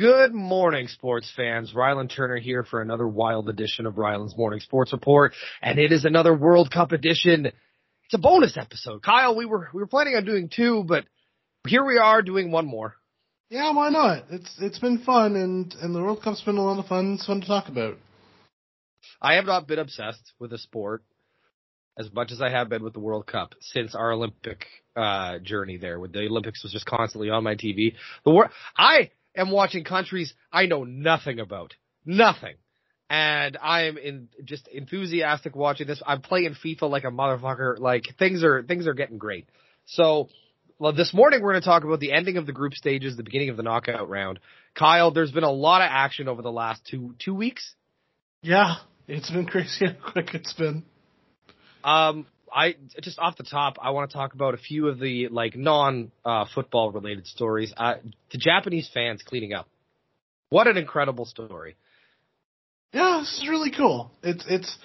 Good morning, sports fans. Rylan Turner here for another wild edition of Rylan's Morning Sports Report, and it is another World Cup edition. It's a bonus episode. Kyle, we were we were planning on doing two, but here we are doing one more. Yeah, why not? It's it's been fun, and and the World Cup's been a lot of fun. It's fun to talk about. I have not been obsessed with a sport as much as I have been with the World Cup since our Olympic uh, journey there, with the Olympics was just constantly on my TV. The war, I am watching countries I know nothing about, nothing, and I am in just enthusiastic watching this. I'm playing FIFA like a motherfucker. Like things are things are getting great. So. Well, this morning we're going to talk about the ending of the group stages, the beginning of the knockout round. Kyle, there's been a lot of action over the last two two weeks. Yeah, it's been crazy how quick it's been. Um, I just off the top, I want to talk about a few of the like non uh, football related stories. Uh, the Japanese fans cleaning up. What an incredible story. Yeah, this is really cool. It's it's.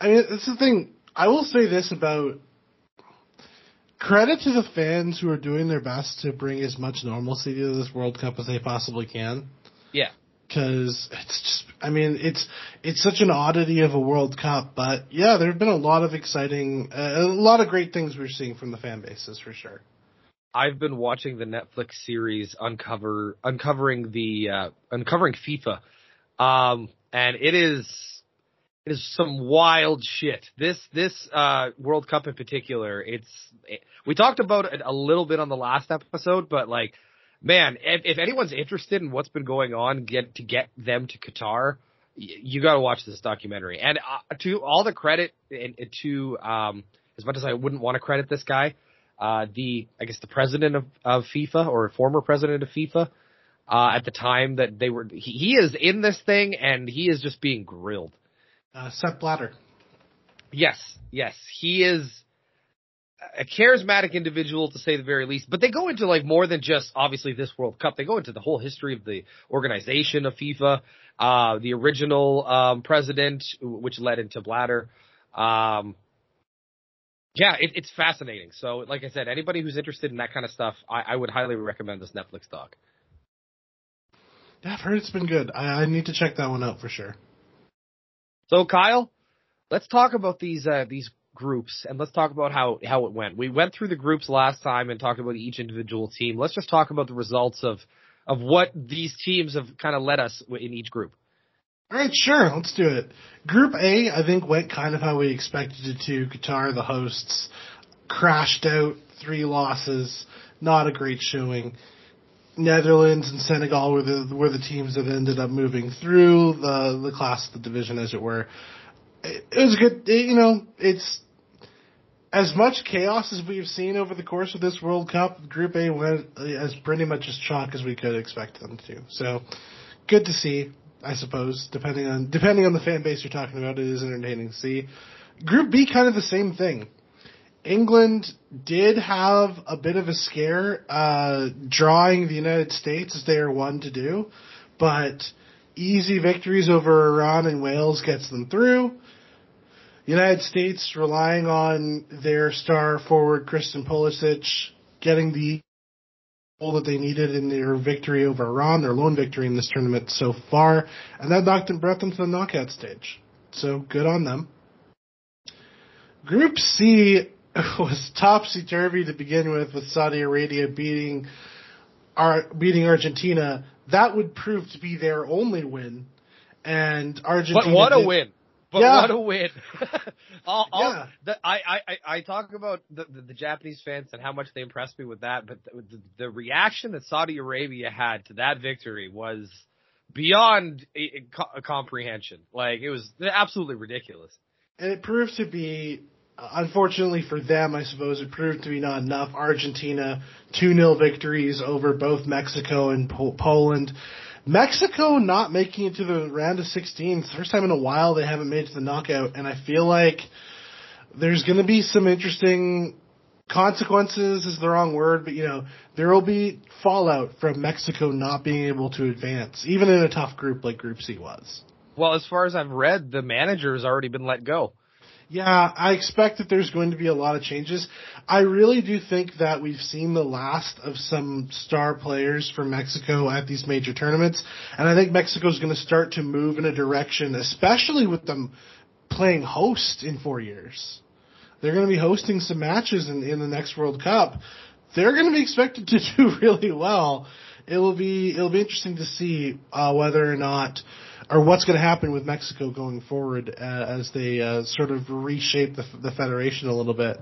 I mean, it's the thing. I will say this about credit to the fans who are doing their best to bring as much normalcy to this World Cup as they possibly can. Yeah. Because it's just, I mean, it's it's such an oddity of a World Cup, but yeah, there have been a lot of exciting, uh, a lot of great things we're seeing from the fan bases for sure. I've been watching the Netflix series Uncover, uncovering the uh, uncovering FIFA, um, and it is it is some wild shit. This this uh, World Cup in particular, it's it, we talked about it a little bit on the last episode, but like man, if, if anyone's interested in what's been going on, get to get them to Qatar, you, you got to watch this documentary. And uh, to all the credit, and, and to um, as much as I wouldn't want to credit this guy, uh, the I guess the president of, of FIFA or former president of FIFA. Uh, at the time that they were, he, he is in this thing and he is just being grilled. Uh, Sepp Blatter. Yes, yes, he is a charismatic individual to say the very least, but they go into like more than just obviously this World Cup. They go into the whole history of the organization of FIFA, uh, the original um, president, which led into Blatter. Um, yeah, it, it's fascinating. So, like I said, anybody who's interested in that kind of stuff, I, I would highly recommend this Netflix doc. Yeah, I've heard it's been good. I, I need to check that one out for sure. So, Kyle, let's talk about these uh, these groups and let's talk about how how it went. We went through the groups last time and talked about each individual team. Let's just talk about the results of of what these teams have kind of led us in each group. All right, sure, let's do it. Group A, I think, went kind of how we expected it to. Qatar, the hosts, crashed out, three losses, not a great showing. Netherlands and Senegal were the were the teams that ended up moving through the the class, the division, as it were. It, it was good. It, you know, it's as much chaos as we've seen over the course of this World Cup, Group A went as pretty much as chalk as we could expect them to. So, good to see, I suppose. Depending on depending on the fan base you're talking about, it is entertaining to see. Group B, kind of the same thing. England did have a bit of a scare, uh, drawing the United States as they are one to do, but easy victories over Iran and Wales gets them through. United States relying on their star forward Christian Pulisic getting the goal that they needed in their victory over Iran, their lone victory in this tournament so far, and that knocked them brought them to the knockout stage. So good on them. Group C was topsy turvy to begin with, with Saudi Arabia beating our beating Argentina. That would prove to be their only win, and Argentina. But what a did, win! But Yeah. what a win! all, all, Yeah. the, I, I, I- talk about the, the, the Japanese fans and how much they impressed me with that, but the, the, the reaction that Saudi Arabia had to that victory was beyond eh, co- comprehension. Like it was absolutely ridiculous. And it proved to be, unfortunately for them, I suppose, it proved to be not enough. Argentina, 2 0 victories over both Mexico and po- Poland. Mexico not making it to the round of 16. First time in a while they haven't made it to the knockout, and I feel like there's going to be some interesting consequences is the wrong word, but you know, there will be fallout from Mexico not being able to advance, even in a tough group like Group C was. Well, as far as I've read, the manager has already been let go. Yeah, I expect that there's going to be a lot of changes. I really do think that we've seen the last of some star players from Mexico at these major tournaments, and I think Mexico's going to start to move in a direction, especially with them playing host in four years. They're going to be hosting some matches in, in the next World Cup. They're going to be expected to do really well. It will be it'll be interesting to see uh, whether or not or what's going to happen with Mexico going forward uh, as they uh, sort of reshape the, the federation a little bit.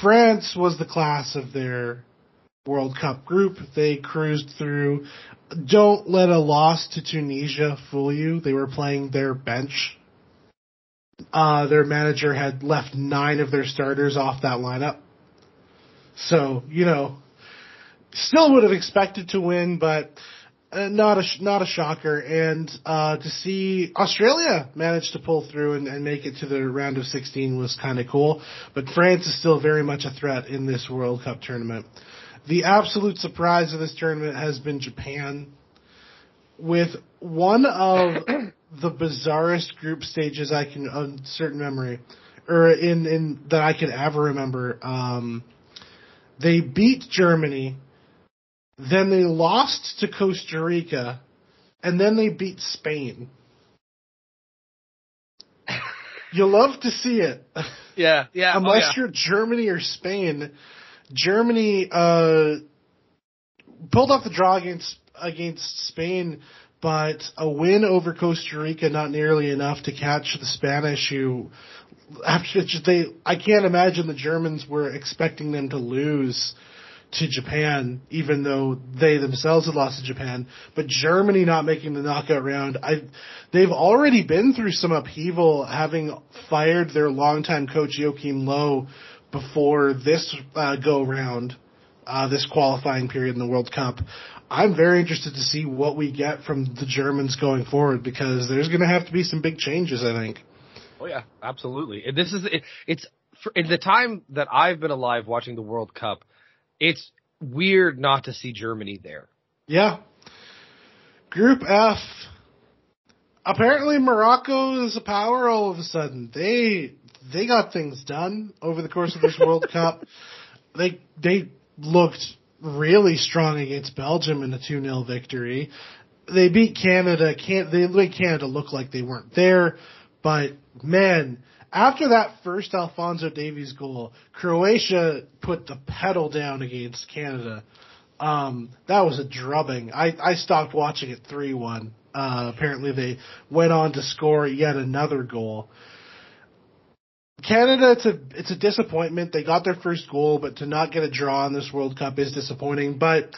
France was the class of their World Cup group. They cruised through. Don't let a loss to Tunisia fool you. They were playing their bench. Uh, their manager had left nine of their starters off that lineup. So, you know, still would have expected to win, but uh, not a not a shocker. And uh, to see Australia manage to pull through and, and make it to the round of 16 was kind of cool. But France is still very much a threat in this World Cup tournament. The absolute surprise of this tournament has been Japan, with one of the bizarrest group stages I can, of certain memory, or in in that I can ever remember. Um, they beat Germany then they lost to Costa Rica, and then they beat Spain. you love to see it. Yeah, yeah. Unless oh, yeah. you're Germany or Spain, Germany uh, pulled off the draw against against Spain, but a win over Costa Rica not nearly enough to catch the Spanish who after they I can't imagine the Germans were expecting them to lose to Japan, even though they themselves had lost to Japan. But Germany not making the knockout round, I, they've already been through some upheaval, having fired their longtime coach Joachim Low before this uh, go round, uh, this qualifying period in the World Cup. I'm very interested to see what we get from the Germans going forward because there's going to have to be some big changes, I think. Oh yeah, absolutely. This is it, it's for, in the time that I've been alive watching the World Cup it's weird not to see Germany there. Yeah. Group F. Apparently Morocco is a power all of a sudden. They they got things done over the course of this World Cup. They they looked really strong against Belgium in a 2-0 victory. They beat Canada. Can't they made Canada look like they weren't there, but man, after that first Alphonso Davies goal, Croatia put the pedal down against Canada. Um, that was a drubbing. I, I stopped watching it 3-1. Uh, apparently they went on to score yet another goal. Canada, it's a it's a disappointment. They got their first goal, but to not get a draw in this World Cup is disappointing. But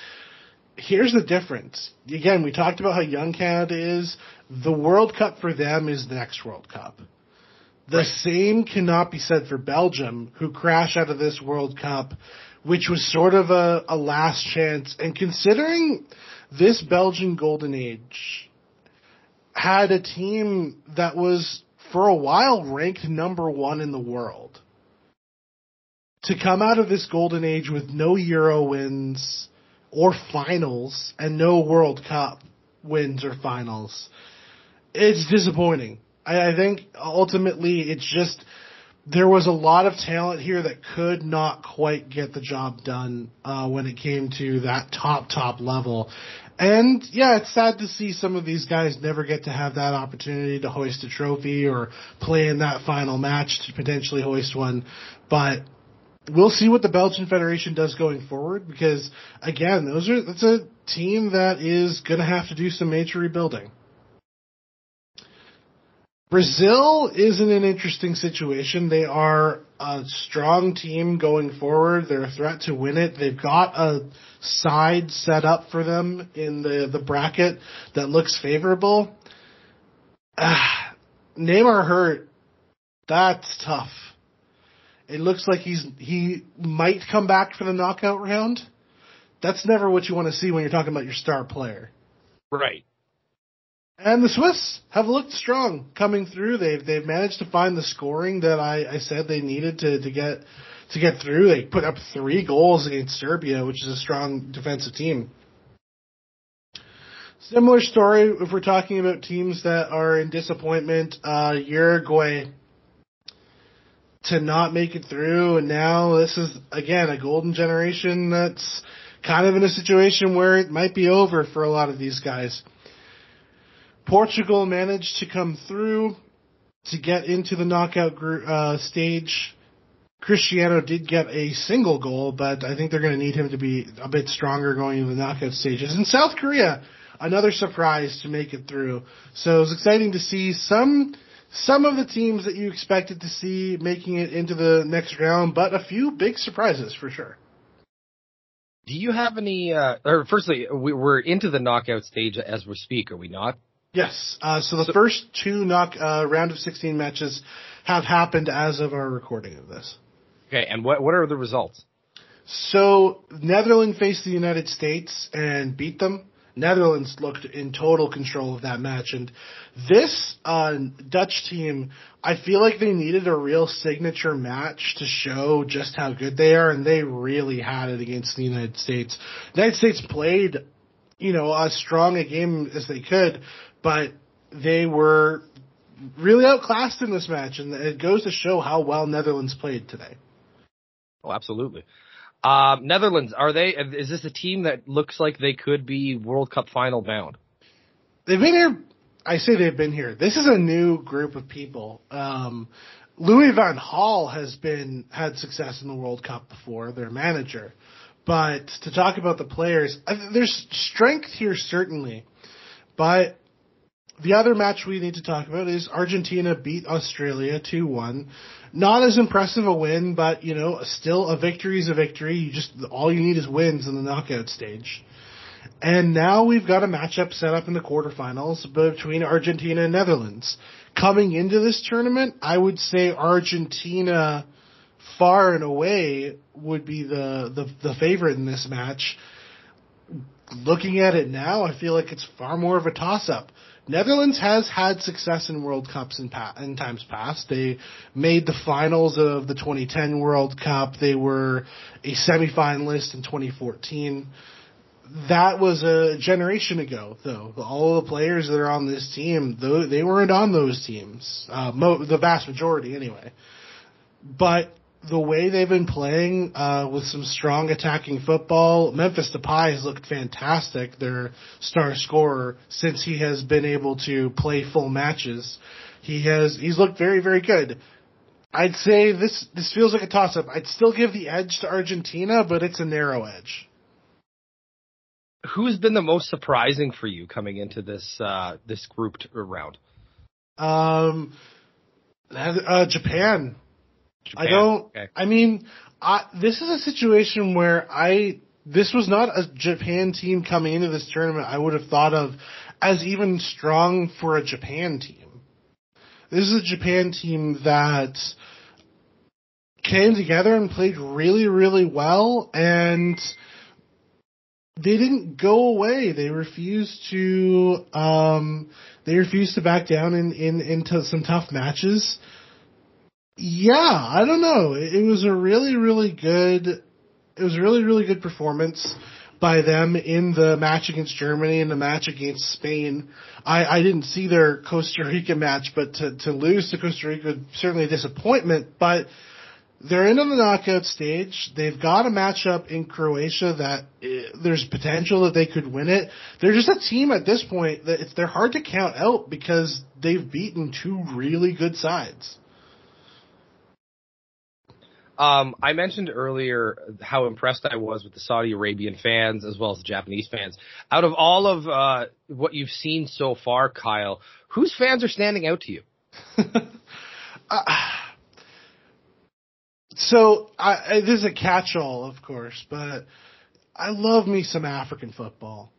here's the difference. Again, we talked about how young Canada is. The World Cup for them is the next World Cup. The right. same cannot be said for Belgium, who crash out of this World Cup, which was sort of a, a last chance. And considering this Belgian golden age had a team that was for a while ranked number one in the world. To come out of this golden age with no Euro wins or finals and no World Cup wins or finals, it's disappointing. I, I think ultimately it's just there was a lot of talent here that could not quite get the job done uh, when it came to that top top level. And yeah, it's sad to see some of these guys never get to have that opportunity to hoist a trophy or play in that final match to potentially hoist one. But we'll see what the Belgian Federation does going forward because again, those are that's a team that is going to have to do some major rebuilding. Brazil is in an interesting situation. They are a strong team going forward. They're a threat to win it. They've got a side set up for them in the, the bracket that looks favorable. Ah, Neymar hurt. That's tough. It looks like he's he might come back for the knockout round. That's never what you want to see when you're talking about your star player. Right. And the Swiss have looked strong coming through. They've they've managed to find the scoring that I, I said they needed to, to get to get through. They put up three goals against Serbia, which is a strong defensive team. Similar story if we're talking about teams that are in disappointment. Uh, Uruguay to not make it through, and now this is again a golden generation that's kind of in a situation where it might be over for a lot of these guys. Portugal managed to come through to get into the knockout group, uh, stage. Cristiano did get a single goal, but I think they're going to need him to be a bit stronger going into the knockout stages. And South Korea, another surprise to make it through. So it was exciting to see some some of the teams that you expected to see making it into the next round, but a few big surprises for sure. Do you have any? Uh, or firstly, we, are into the knockout stage as we speak, are we not? Yes. Uh, so the so, first two knock uh, round of 16 matches have happened as of our recording of this. Okay, and what what are the results? So Netherlands faced the United States and beat them. Netherlands looked in total control of that match, and this uh, Dutch team, I feel like they needed a real signature match to show just how good they are, and they really had it against the United States. The United States played, you know, as strong a game as they could, but they were really outclassed in this match, and it goes to show how well Netherlands played today. Oh, absolutely. Um, Netherlands, are they? Is this a team that looks like they could be World Cup final bound? They've been here. I say they've been here. This is a new group of people. Um, Louis van Gaal has been had success in the World Cup before. Their manager, but to talk about the players, there's strength here certainly, but the other match we need to talk about is Argentina beat Australia 2-1. Not as impressive a win, but you know, still a victory is a victory. You just, all you need is wins in the knockout stage. And now we've got a matchup set up in the quarterfinals between Argentina and Netherlands. Coming into this tournament, I would say Argentina far and away would be the, the, the favorite in this match. Looking at it now, I feel like it's far more of a toss up. Netherlands has had success in World Cups in, pa- in times past. They made the finals of the 2010 World Cup. They were a semifinalist in 2014. That was a generation ago, though. All the players that are on this team, they weren't on those teams. Uh, mo- the vast majority, anyway. But the way they've been playing uh, with some strong attacking football, Memphis Depay has looked fantastic. Their star scorer since he has been able to play full matches. He has he's looked very very good. I'd say this this feels like a toss up. I'd still give the edge to Argentina, but it's a narrow edge. Who's been the most surprising for you coming into this uh, this group round? Um, uh, Japan Japan. I don't. Okay. I mean, I, this is a situation where I this was not a Japan team coming into this tournament I would have thought of as even strong for a Japan team. This is a Japan team that came together and played really, really well and they didn't go away. They refused to um, they refused to back down in, in into some tough matches yeah, I don't know. It was a really, really good. It was a really, really good performance by them in the match against Germany and the match against Spain. I, I didn't see their Costa Rica match, but to, to lose to Costa Rica was certainly a disappointment. But they're into the knockout stage. They've got a matchup in Croatia that uh, there's potential that they could win it. They're just a team at this point that it's, they're hard to count out because they've beaten two really good sides. Um, I mentioned earlier how impressed I was with the Saudi Arabian fans as well as the Japanese fans. Out of all of uh, what you've seen so far, Kyle, whose fans are standing out to you? uh, so I, this is a catch-all, of course, but I love me some African football.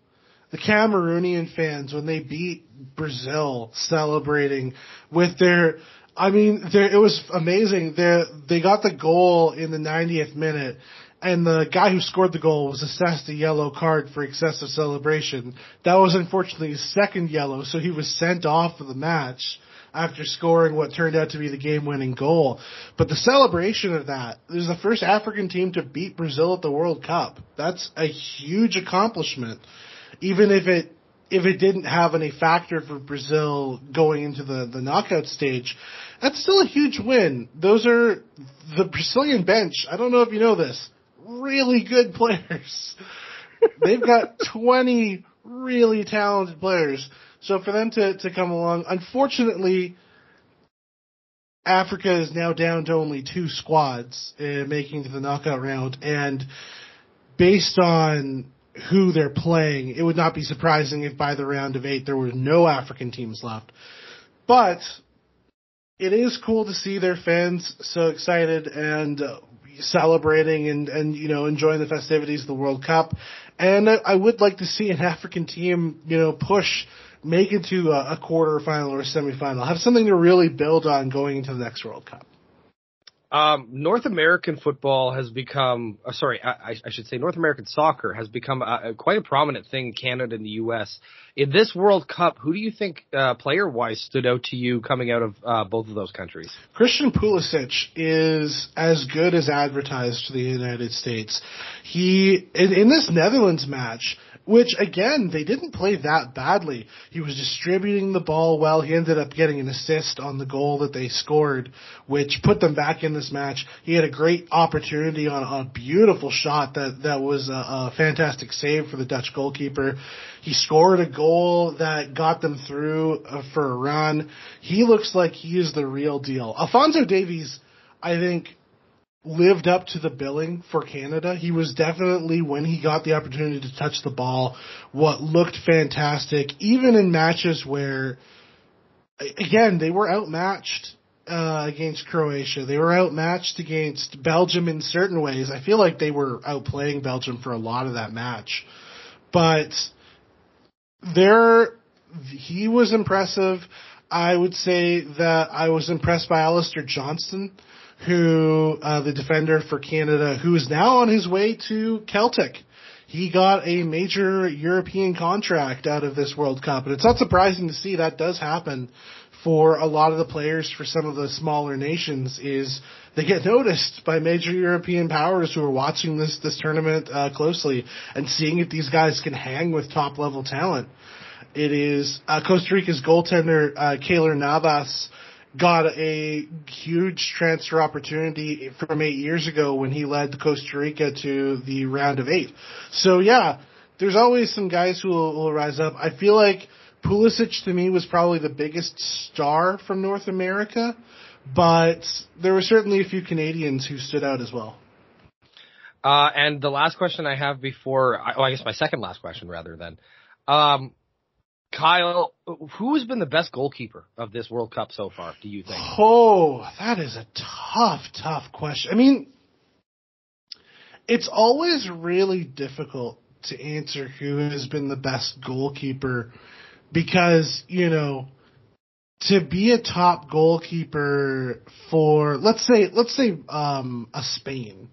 The Cameroonian fans when they beat Brazil, celebrating with their I mean, it was amazing. They they got the goal in the 90th minute, and the guy who scored the goal was assessed a yellow card for excessive celebration. That was unfortunately his second yellow, so he was sent off of the match after scoring what turned out to be the game-winning goal. But the celebration of that, this is the first African team to beat Brazil at the World Cup. That's a huge accomplishment. Even if it if it didn't have any factor for Brazil going into the, the knockout stage, that's still a huge win. Those are the Brazilian bench. I don't know if you know this. Really good players. They've got 20 really talented players. So for them to, to come along, unfortunately, Africa is now down to only two squads uh, making the knockout round, and based on who they're playing, it would not be surprising if by the round of eight there were no African teams left. But it is cool to see their fans so excited and uh, celebrating and, and, you know, enjoying the festivities of the World Cup. And I, I would like to see an African team, you know, push, make it to a, a quarter final or a semifinal, have something to really build on going into the next World Cup. Um, North American football has become, uh, sorry, I, I, should say North American soccer has become a, a, quite a prominent thing in Canada and the U.S. In this World Cup, who do you think, uh, player-wise, stood out to you coming out of uh, both of those countries? Christian Pulisic is as good as advertised to the United States. He in, in this Netherlands match which again, they didn't play that badly. He was distributing the ball well. He ended up getting an assist on the goal that they scored, which put them back in this match. He had a great opportunity on, a beautiful shot that, that was a, a fantastic save for the Dutch goalkeeper. He scored a goal that got them through uh, for a run. He looks like he is the real deal. Alfonso Davies, I think, lived up to the billing for Canada. He was definitely, when he got the opportunity to touch the ball, what looked fantastic, even in matches where, again, they were outmatched uh, against Croatia. They were outmatched against Belgium in certain ways. I feel like they were outplaying Belgium for a lot of that match. But there, he was impressive. I would say that I was impressed by Alistair Johnston who uh, the defender for Canada, who is now on his way to Celtic. He got a major European contract out of this World Cup, and it's not surprising to see that does happen for a lot of the players for some of the smaller nations. Is they get noticed by major European powers who are watching this this tournament uh, closely and seeing if these guys can hang with top level talent. It is uh, Costa Rica's goaltender uh, Keylor Navas got a huge transfer opportunity from eight years ago when he led Costa Rica to the round of eight. So yeah, there's always some guys who will, will rise up. I feel like Pulisic to me was probably the biggest star from North America, but there were certainly a few Canadians who stood out as well. Uh, and the last question I have before, oh, I guess my second last question rather than, um, Kyle, who has been the best goalkeeper of this World Cup so far, do you think? Oh, that is a tough, tough question. I mean, it's always really difficult to answer who has been the best goalkeeper because, you know, to be a top goalkeeper for let's say let's say um a Spain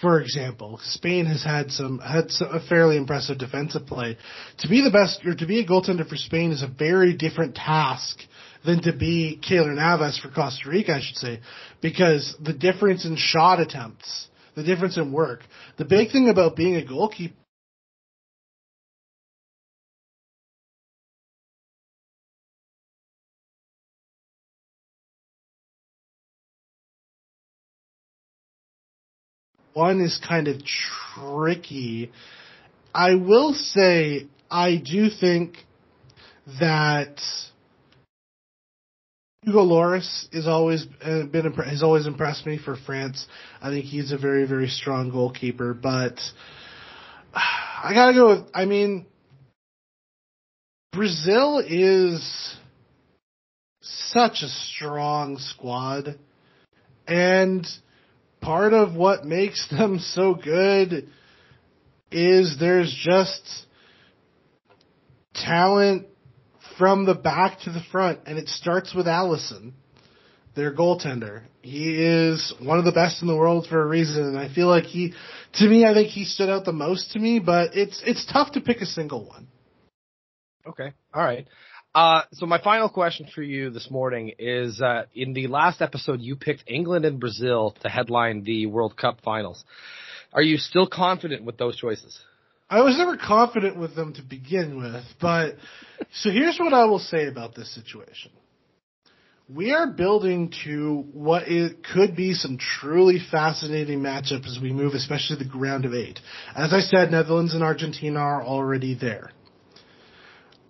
for example, Spain has had some had some, a fairly impressive defensive play. To be the best or to be a goaltender for Spain is a very different task than to be Keylor Navas for Costa Rica, I should say, because the difference in shot attempts, the difference in work, the big thing about being a goalkeeper one is kind of tricky. I will say I do think that Hugo Lloris is always uh, been has always impressed me for France. I think he's a very very strong goalkeeper, but I gotta go with. I mean, Brazil is such a strong squad, and part of what makes them so good is there's just talent from the back to the front, and it starts with Alisson, their goaltender. He is one of the best in the world for a reason, and I feel like he, to me, I think he stood out the most to me. But it's it's tough to pick a single one. Okay, all right. Uh, so my final question for you this morning is, uh, in the last episode, you picked England and Brazil to headline the World Cup finals. Are you still confident with those choices? I was never confident with them to begin with, but so here's what I will say about this situation. We are building to what it could be some truly fascinating matchups as we move, especially the round of eight. As I said, Netherlands and Argentina are already there.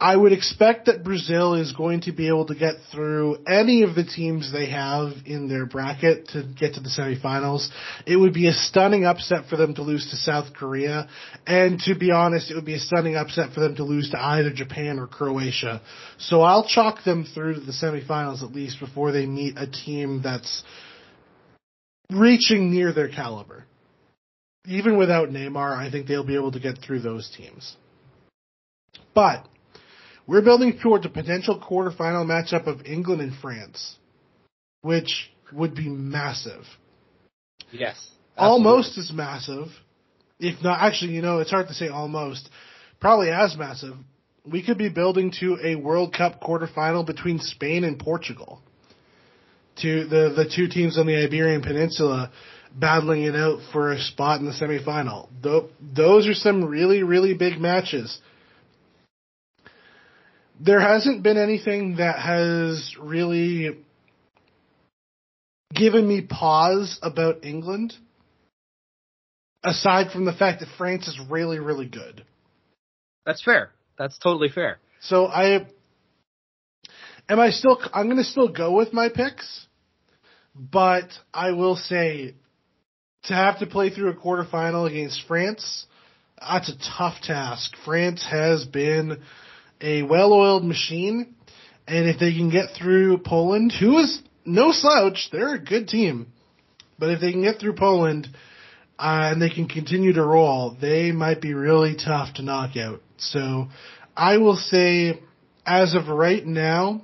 I would expect that Brazil is going to be able to get through any of the teams they have in their bracket to get to the semifinals. It would be a stunning upset for them to lose to South Korea. And to be honest, it would be a stunning upset for them to lose to either Japan or Croatia. So I'll chalk them through to the semifinals at least before they meet a team that's reaching near their caliber. Even without Neymar, I think they'll be able to get through those teams. But we're building towards a potential quarterfinal matchup of England and France, which would be massive. Yes. Almost as massive, if not, actually, you know, it's hard to say almost, probably as massive. We could be building to a World Cup quarterfinal between Spain and Portugal. To the, the two teams on the Iberian Peninsula battling it out for a spot in the semifinal. Those are some really, really big matches there hasn't been anything that has really given me pause about England, aside from the fact that France is really, really good. That's fair. That's totally fair. So I am I still I'm going to still go with my picks, but I will say to have to play through a quarterfinal against France, that's a tough task. France has been a well-oiled machine, and if they can get through Poland, who is no slouch, they're a good team, but if they can get through Poland uh, and they can continue to roll, they might be really tough to knock out. So I will say, as of right now,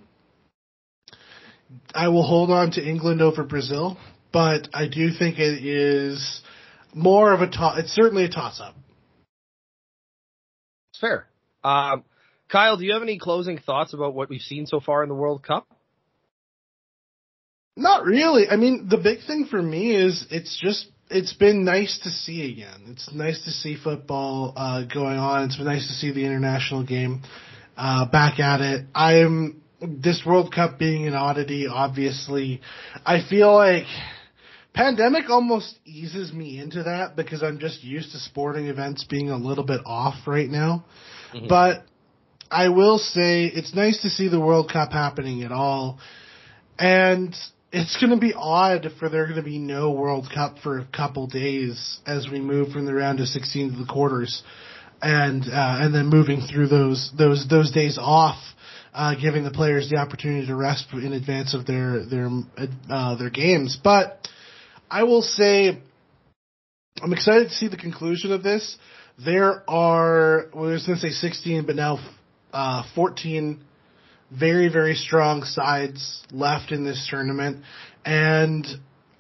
I will hold on to England over Brazil, but I do think it is more of a toss. It's certainly a toss-up. It's fair. Um, Kyle, do you have any closing thoughts about what we've seen so far in the World Cup? Not really. I mean, the big thing for me is it's just it's been nice to see again. It's nice to see football uh, going on. It's been nice to see the international game uh, back at it. I am this World Cup being an oddity. Obviously, I feel like pandemic almost eases me into that because I'm just used to sporting events being a little bit off right now. Mm-hmm. But I will say it's nice to see the World Cup happening at all. And it's going to be odd for there going to be no World Cup for a couple days as we move from the round of 16 to the quarters, and uh, and then moving through those those those days off, uh, giving the players the opportunity to rest in advance of their their uh, their games. But I will say, I'm excited to see the conclusion of this. There are well, I was going to say 16, but now uh, 14 very, very strong sides left in this tournament. And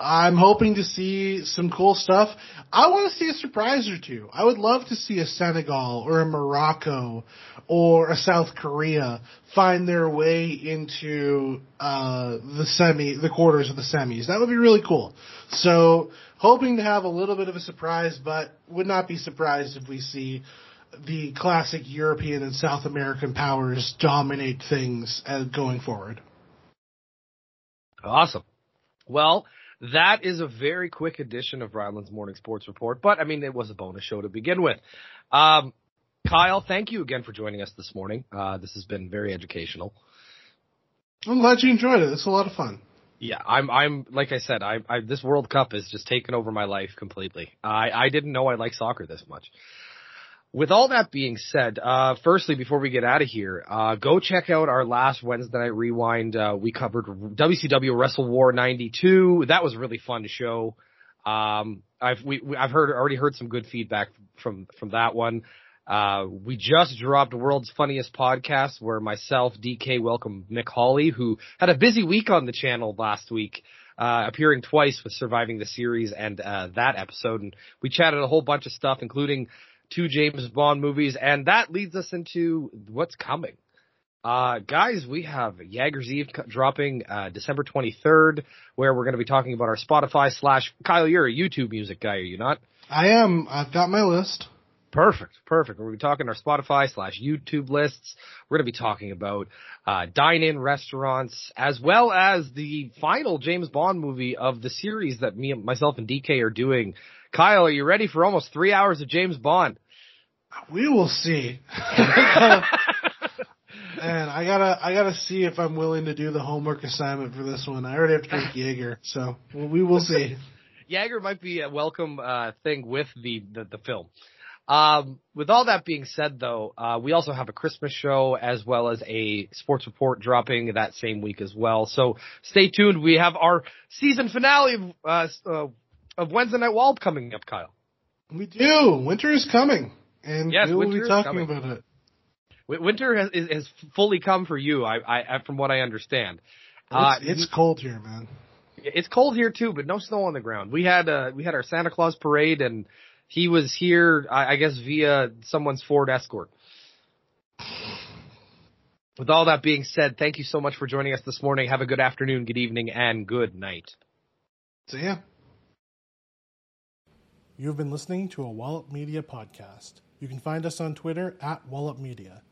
I'm hoping to see some cool stuff. I want to see a surprise or two. I would love to see a Senegal or a Morocco or a South Korea find their way into uh, the semi, the quarters of the semis. That would be really cool. So hoping to have a little bit of a surprise, but would not be surprised if we see the classic European and South American powers dominate things going forward. Awesome. Well, that is a very quick edition of Rylan's Morning Sports Report, but I mean, it was a bonus show to begin with. Um, Kyle, thank you again for joining us this morning. Uh, this has been very educational. I'm glad you enjoyed it. It's a lot of fun. Yeah, I'm. I'm like I said. I, I this World Cup has just taken over my life completely. I I didn't know I liked soccer this much. With all that being said, uh, firstly, before we get out of here, uh, go check out our last Wednesday night rewind. Uh, we covered WCW Wrestle War 92. That was really fun to show. Um, I've, we, we, I've heard, already heard some good feedback from, from that one. Uh, we just dropped World's Funniest Podcast where myself, DK, welcome Mick Hawley, who had a busy week on the channel last week. Uh, appearing twice with surviving the series and uh, that episode, and we chatted a whole bunch of stuff, including two James Bond movies, and that leads us into what's coming. Uh, guys, we have Jagger's Eve dropping uh, December 23rd, where we're going to be talking about our Spotify slash. Kyle, you're a YouTube music guy, are you not? I am. I've got my list. Perfect, perfect. We're going to be talking our Spotify slash YouTube lists. We're going to be talking about uh, dine-in restaurants as well as the final James Bond movie of the series that me, myself, and DK are doing. Kyle, are you ready for almost three hours of James Bond? We will see. And I gotta, I gotta see if I'm willing to do the homework assignment for this one. I already have to drink Jaeger, so we will see. Jaeger might be a welcome uh, thing with the the, the film. Um, with all that being said, though, uh, we also have a Christmas show as well as a sports report dropping that same week as well. So stay tuned. We have our season finale of, uh, uh, of Wednesday Night Wallop coming up, Kyle. We do. Winter is coming, and Yes, we will be talking about it. Winter has, has fully come for you, I, I, from what I understand. Uh, It's, it's cold here, man. it's cold here too, but no snow on the ground. We had uh, we had our Santa Claus parade, and he was here, I, I guess, via someone's Ford Escort. With all that being said, thank you so much for joining us this morning. Have a good afternoon, good evening, and good night. See ya. You have been listening to a Wallop Media podcast. You can find us on Twitter at Wallop Media.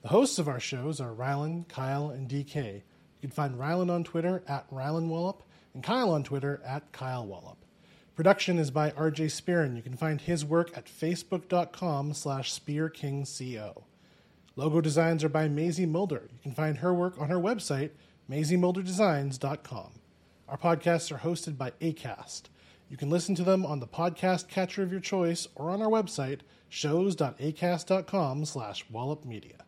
The hosts of our shows are Rylan, Kyle, and DK. You can find Rylan on Twitter at Rylan Wallop and Kyle on Twitter at Kyle Wallop. Production is by RJ Spearin. You can find his work at facebook.com slash spearkingco. Logo designs are by Maisie Mulder. You can find her work on her website, maisiemulderdesigns.com. Our podcasts are hosted by ACAST. You can listen to them on the podcast catcher of your choice or on our website, shows.acast.com slash wallopmedia.